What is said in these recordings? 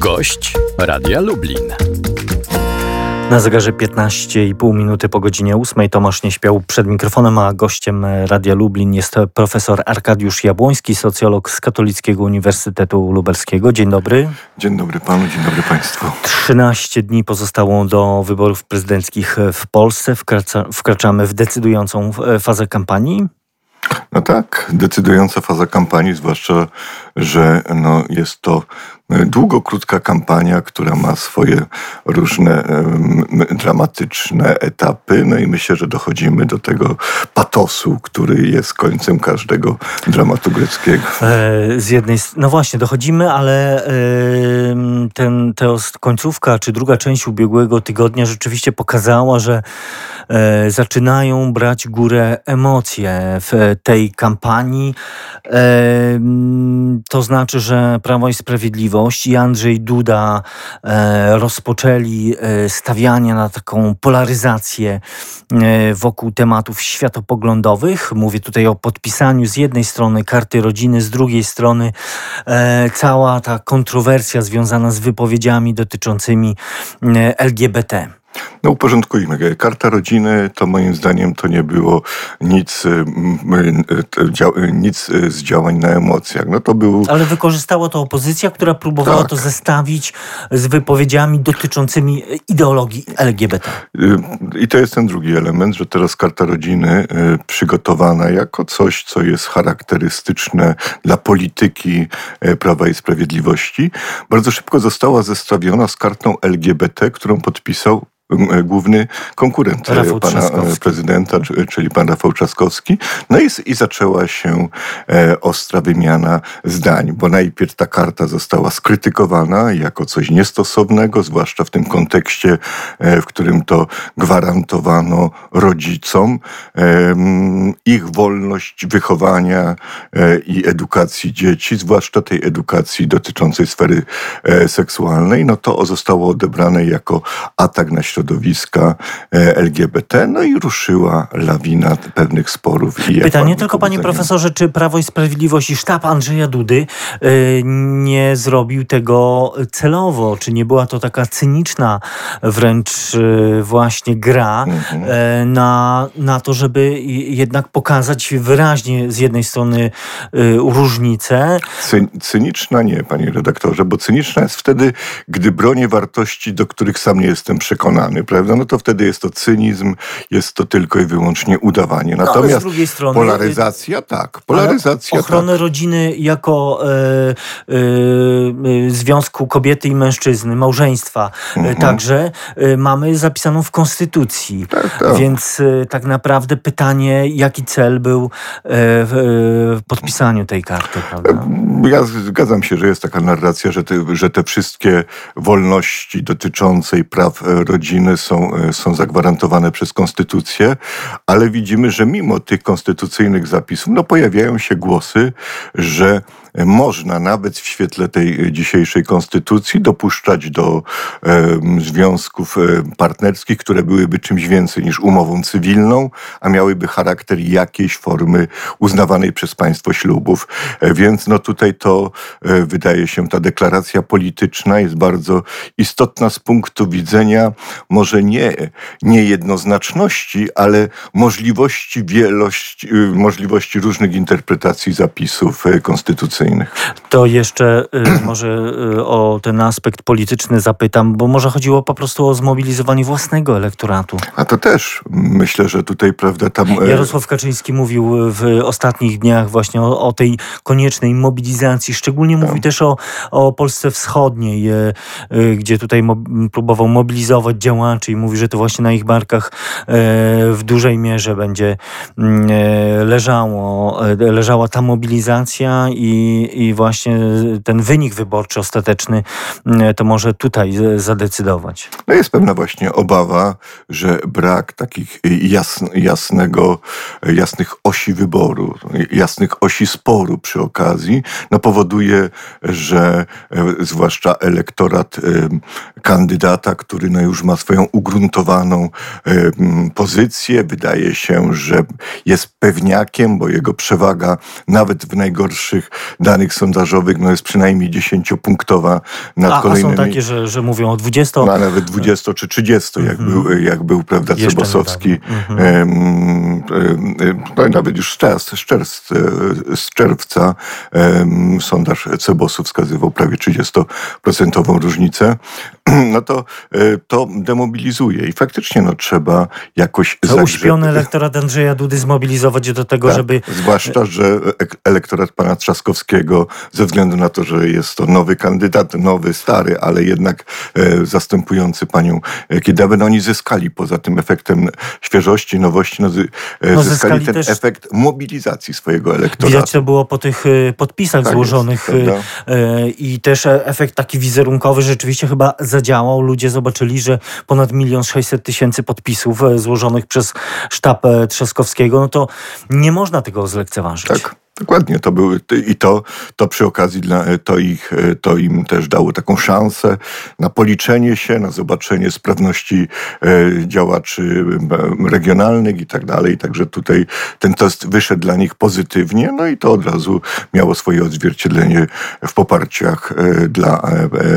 Gość Radia Lublin. Na zegarze 15,5 minuty po godzinie 8 Tomasz nie śpiał przed mikrofonem, a gościem Radia Lublin jest profesor Arkadiusz Jabłoński, socjolog z Katolickiego Uniwersytetu Lubelskiego. Dzień dobry. Dzień dobry panu, dzień dobry państwu. 13 dni pozostało do wyborów prezydenckich w Polsce. Wkracza, wkraczamy w decydującą fazę kampanii. No tak, decydująca faza kampanii, zwłaszcza, że no jest to długo krótka kampania, która ma swoje różne dramatyczne etapy. No i myślę, że dochodzimy do tego patosu, który jest końcem każdego dramatu greckiego. E, z jednej no właśnie, dochodzimy, ale ten, ta końcówka, czy druga część ubiegłego tygodnia rzeczywiście pokazała, że e, zaczynają brać górę emocje w tej kampanii. To znaczy, że Prawo i Sprawiedliwość i Andrzej Duda e, rozpoczęli e, stawianie na taką polaryzację e, wokół tematów światopoglądowych. Mówię tutaj o podpisaniu z jednej strony karty rodziny, z drugiej strony cała ta kontrowersja związana z wypowiedziami dotyczącymi LGBT. No uporządkujmy. Karta rodziny to moim zdaniem to nie było nic, y, y, y, nic z działań na emocjach. No to był... Ale wykorzystała to opozycja, która próbowała tak. to zestawić z wypowiedziami dotyczącymi ideologii LGBT. I to jest ten drugi element, że teraz karta rodziny przygotowana jako coś, co jest charakterystyczne dla polityki Prawa i Sprawiedliwości, bardzo szybko została zestawiona z kartą LGBT, którą podpisał główny konkurent e, Rafał pana e, Trzaskowski. prezydenta, czyli pan Rafał Trzaskowski. No i, i zaczęła się e, ostra wymiana zdań, bo najpierw ta karta została skrytykowana jako coś niestosownego, zwłaszcza w tym kontekście, e, w którym to gwarantowano rodzicom e, ich wolność wychowania i edukacji dzieci, zwłaszcza tej edukacji dotyczącej sfery seksualnej. No to zostało odebrane jako atak na środowisko środowiska e, LGBT, no i ruszyła lawina pewnych sporów. I Pytanie tylko, panie profesorze, czy Prawo i Sprawiedliwość i sztab Andrzeja Dudy e, nie zrobił tego celowo? Czy nie była to taka cyniczna wręcz e, właśnie gra mhm. na, na to, żeby jednak pokazać wyraźnie z jednej strony różnicę? Cy, cyniczna nie, panie redaktorze, bo cyniczna jest wtedy, gdy bronię wartości, do których sam nie jestem przekonany prawda? No to wtedy jest to cynizm, jest to tylko i wyłącznie udawanie. No, Natomiast no, z drugiej strony, polaryzacja, tak. Polaryzacja, ochronę tak. rodziny jako e, e, e, związku kobiety i mężczyzny, małżeństwa mhm. także e, mamy zapisaną w Konstytucji. Tak, tak. Więc e, tak naprawdę pytanie, jaki cel był e, w podpisaniu tej karty, prawda? Ja zgadzam się, że jest taka narracja, że te, że te wszystkie wolności dotyczącej praw rodziny są, e, są zagwarantowane przez konstytucję, ale widzimy, że mimo tych konstytucyjnych zapisów, no pojawiają się głosy, że można nawet w świetle tej dzisiejszej konstytucji dopuszczać do e, związków e, partnerskich, które byłyby czymś więcej niż umową cywilną, a miałyby charakter jakiejś formy uznawanej przez państwo ślubów. E, więc no tutaj to e, wydaje się, ta deklaracja polityczna jest bardzo istotna z punktu widzenia może nie niejednoznaczności, ale możliwości wielości, y, możliwości różnych interpretacji zapisów e, to jeszcze y, może y, o ten aspekt polityczny zapytam, bo może chodziło po prostu o zmobilizowanie własnego elektoratu. A to też myślę, że tutaj, prawda, tam... E, Jarosław Kaczyński mówił w ostatnich dniach właśnie o, o tej koniecznej mobilizacji. Szczególnie tak. też o, o Polsce Wschodniej, e, e, gdzie tutaj mo próbował mobilizować działaczy i mówi, że to właśnie na ich barkach w dużej mierze będzie mm, leżało, leżała ta mobilizacja i i, właśnie ten wynik wyborczy ostateczny mm, to może tutaj zadecydować. No jest pewna właśnie obawa, że brak takich jasn, jasnego, jasnych osi wyboru, jasnych osi sporu przy okazji, no powoduje, że e, zwłaszcza elektorat e, kandydata, który no już ma swoją ugruntowaną pozycję. Wydaje się, że jest pewniakiem, bo jego przewaga nawet w najgorszych danych sondażowych no jest przynajmniej dziesięciopunktowa nad a, kolejnymi. A są takie, że, że mówią o 20. No, a nawet 20 czy 30, jak, mm -hmm. był, jak był, prawda, Jeszcze Cebosowski. Mm -hmm. No nawet już z, z, czerwca, z czerwca sondaż Cebosów wskazywał prawie 30% różnicę. No to, e, to demobilizuje i faktycznie no, trzeba jakoś... To uśpiony elektorat Andrzeja Dudy zmobilizować do tego, tak, żeby... Zwłaszcza, że elektorat pana Trzaskowskiego, ze względu na to, że jest to nowy kandydat, nowy, stary, ale jednak e, zastępujący panią Kidawę, no oni zyskali poza tym efektem świeżości, nowości, no, No, zyskali ten też- efekt mobilizacji swojego elektoratu. Widać to było po tych y, podpisach Tak złożonych jest, y, i też e- efekt taki wizerunkowy rzeczywiście chyba zadziałał. Ludzie zobaczyli, że ponad milion sześćset tysięcy podpisów e, złożonych przez sztab e, Trzaskowskiego, no to nie można tego zlekceważyć. Tak. Dokładnie, to były i to, to przy okazji dla, to, ich, to im też dało taką szansę na policzenie się, na zobaczenie sprawności e, działaczy e, regionalnych i tak dalej. Także tutaj ten test wyszedł dla nich pozytywnie, no i to od razu miało swoje odzwierciedlenie w poparciach e, dla,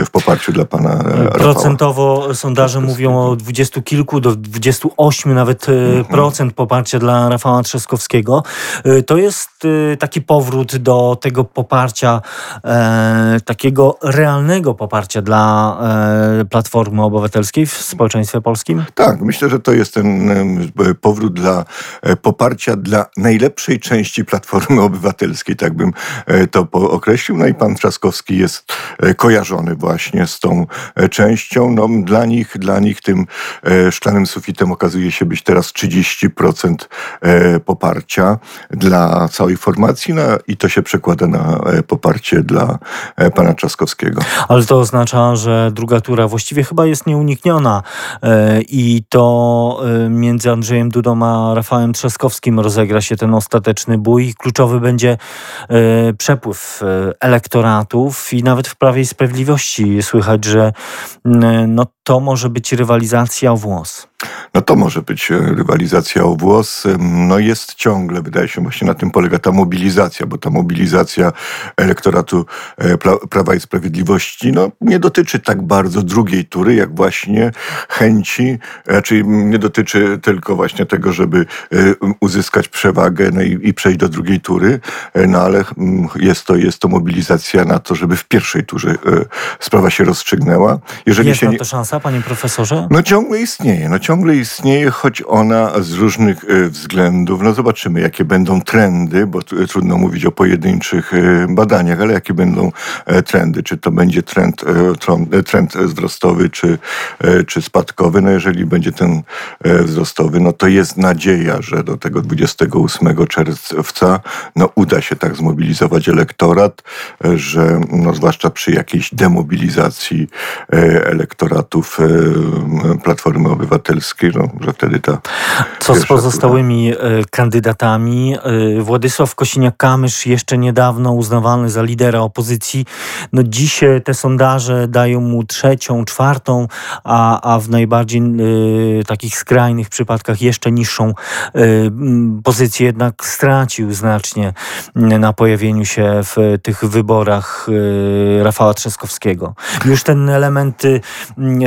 e, w poparciu dla pana e, Rafała. Procentowo sondaże mówią o dwudziestu kilku do 28 nawet e, Mhm. procent poparcia dla Rafała Trzaskowskiego. E, To jest e, taki powrót do tego poparcia, e, takiego realnego poparcia dla e, Platformy Obywatelskiej w społeczeństwie polskim? Tak, myślę, że to jest ten em, powrót dla e, poparcia dla najlepszej części Platformy Obywatelskiej, tak bym e, to określił. No i pan Trzaskowski jest e, kojarzony właśnie z tą e, częścią. No, dla nich, dla nich tym e, szklanym sufitem okazuje się być teraz 30% e, poparcia dla całej formacji i to się przekłada na e, poparcie dla e, pana Trzaskowskiego. Ale to oznacza, że druga tura właściwie chyba jest nieunikniona e, i to między Andrzejem Dudą a Rafałem Trzaskowskim rozegra się ten ostateczny bój kluczowy będzie przepływ elektoratów i nawet w Prawie i Sprawiedliwości słychać, że no, to może być rywalizacja o włos. No to może być e, rywalizacja o włos. No jest ciągle, wydaje się, właśnie na tym polega ta mobilizacja, bo ta mobilizacja elektoratu e, Pra- Prawa i Sprawiedliwości no, nie dotyczy tak bardzo drugiej tury, jak właśnie chęci, raczej nie dotyczy tylko właśnie tego, żeby e, uzyskać przewagę no i, i przejść do drugiej tury, e, no ale mm, jest to, jest to mobilizacja na to, żeby w pierwszej turze e, sprawa się rozstrzygnęła. Jeżeli Jest się nie, to szansa, panie profesorze? no ciągle istnieje, no ciągle istnieje, choć ona z różnych e, względów, no zobaczymy jakie będą trendy, bo trudno mówić o pojedynczych e, badaniach, ale jakie będą e, trendy, czy to będzie trend, trend wzrostowy, czy, czy spadkowy, no jeżeli będzie ten wzrostowy, no to jest nadzieja, że do tego 28 czerwca no uda się tak zmobilizować elektorat, że no zwłaszcza przy jakiejś demobilizacji e, elektoratów e, Platformy Obywatelskiej, no, że wtedy ta Co z pozostałymi e, kandydatami? E, Władysław Kosiniak-Kamysz, jeszcze niedawno uznawany za lidera opozycji, no dziś te sondaże dają mu trzecią, czwartą, a, a w najbardziej e, takich skrajnych przypadkach jeszcze niższą m, pozycję, jednak stracił znacznie na pojawieniu się w tych wyborach e, Rafała Trzaskowskiego. Już ten element y,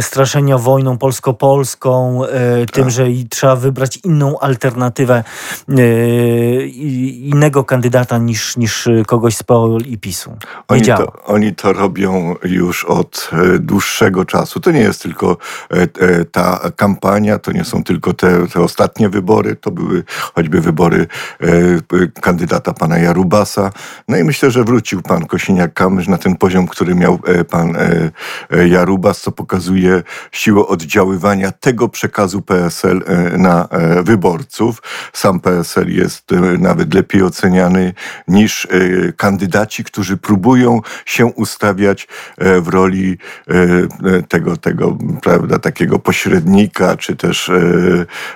straszenia wojną polsko-polską, e, tym, że i trzeba wybrać inną alternatywę, e, innego kandydata niż, niż kogoś z PO i PiSu. Oni to, oni to robią już od e, dłuższego czasu. To nie jest tylko ta kampania, to nie są tylko te, te ostatnie wybory, to były choćby wybory kandydata pana Jarubasa. No i myślę, że wrócił pan Kosiniak-Kamysz na ten poziom, który miał pan Jarubas, co pokazuje siłę oddziaływania tego przekazu PSL e, na e, wyborców. Sam PSL jest e, nawet lepiej oceniany niż kandydaci, którzy próbują się ustawiać w roli tego, tego prawda, takiego pośrednika, czy też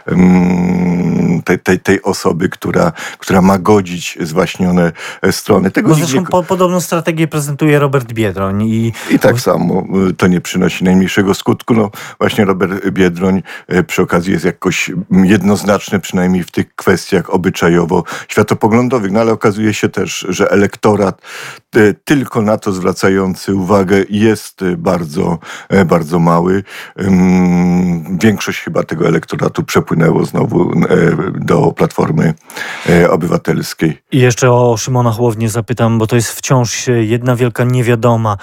mm, tej, tej, tej osoby, która, która ma godzić zwaśnione strony. Tego No zresztą po, podobną strategię prezentuje Robert Biedroń i i tak samo to nie przynosi najmniejszego skutku. Skutku, no właśnie Robert Biedroń e, przy okazji jest jakoś jednoznaczny, przynajmniej w tych kwestiach obyczajowo-światopoglądowych, no ale okazuje się też, że elektorat e, tylko na to zwracający uwagę jest e, bardzo, bardzo mały. Większość chyba tego elektoratu przepłynęło znowu do Platformy Obywatelskiej. I jeszcze o Szymona Hołownię zapytam, bo to jest wciąż jedna wielka niewiadoma.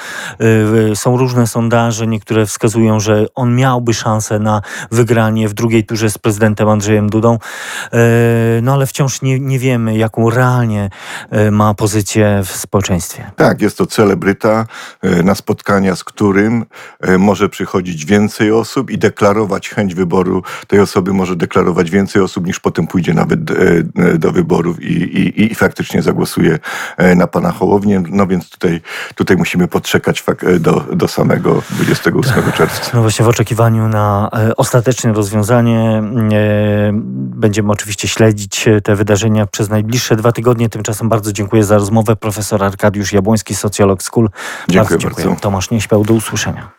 Są różne sondaże, niektóre wskazują, że on miałby szansę na wygranie w drugiej turze z prezydentem Andrzejem Dudą. Y, No ale wciąż nie, nie wiemy, jaką realnie y, ma pozycję w społeczeństwie. Tak, jest to celebryta, e, na spotkania, z którym e, może przychodzić więcej osób i deklarować chęć wyboru tej osoby, może deklarować więcej osób niż potem pójdzie nawet e, e, do wyborów i, i, i faktycznie zagłosuje e, na pana Hołownię. No więc tutaj, tutaj musimy podczekać e, do, do samego 28 czerwca. No właśnie w oczekiwaniu na e, ostateczne rozwiązanie e, będziemy oczywiście śledzić e, te wydarzenia przez najbliższe dwa tygodnie. Tymczasem bardzo dziękuję za rozmowę. Profesor Arkadiusz Jabłoński, socjolog School. Dziękuję bardzo dziękuję. bardzo. Tomasz Nieśpiał, do usłyszenia.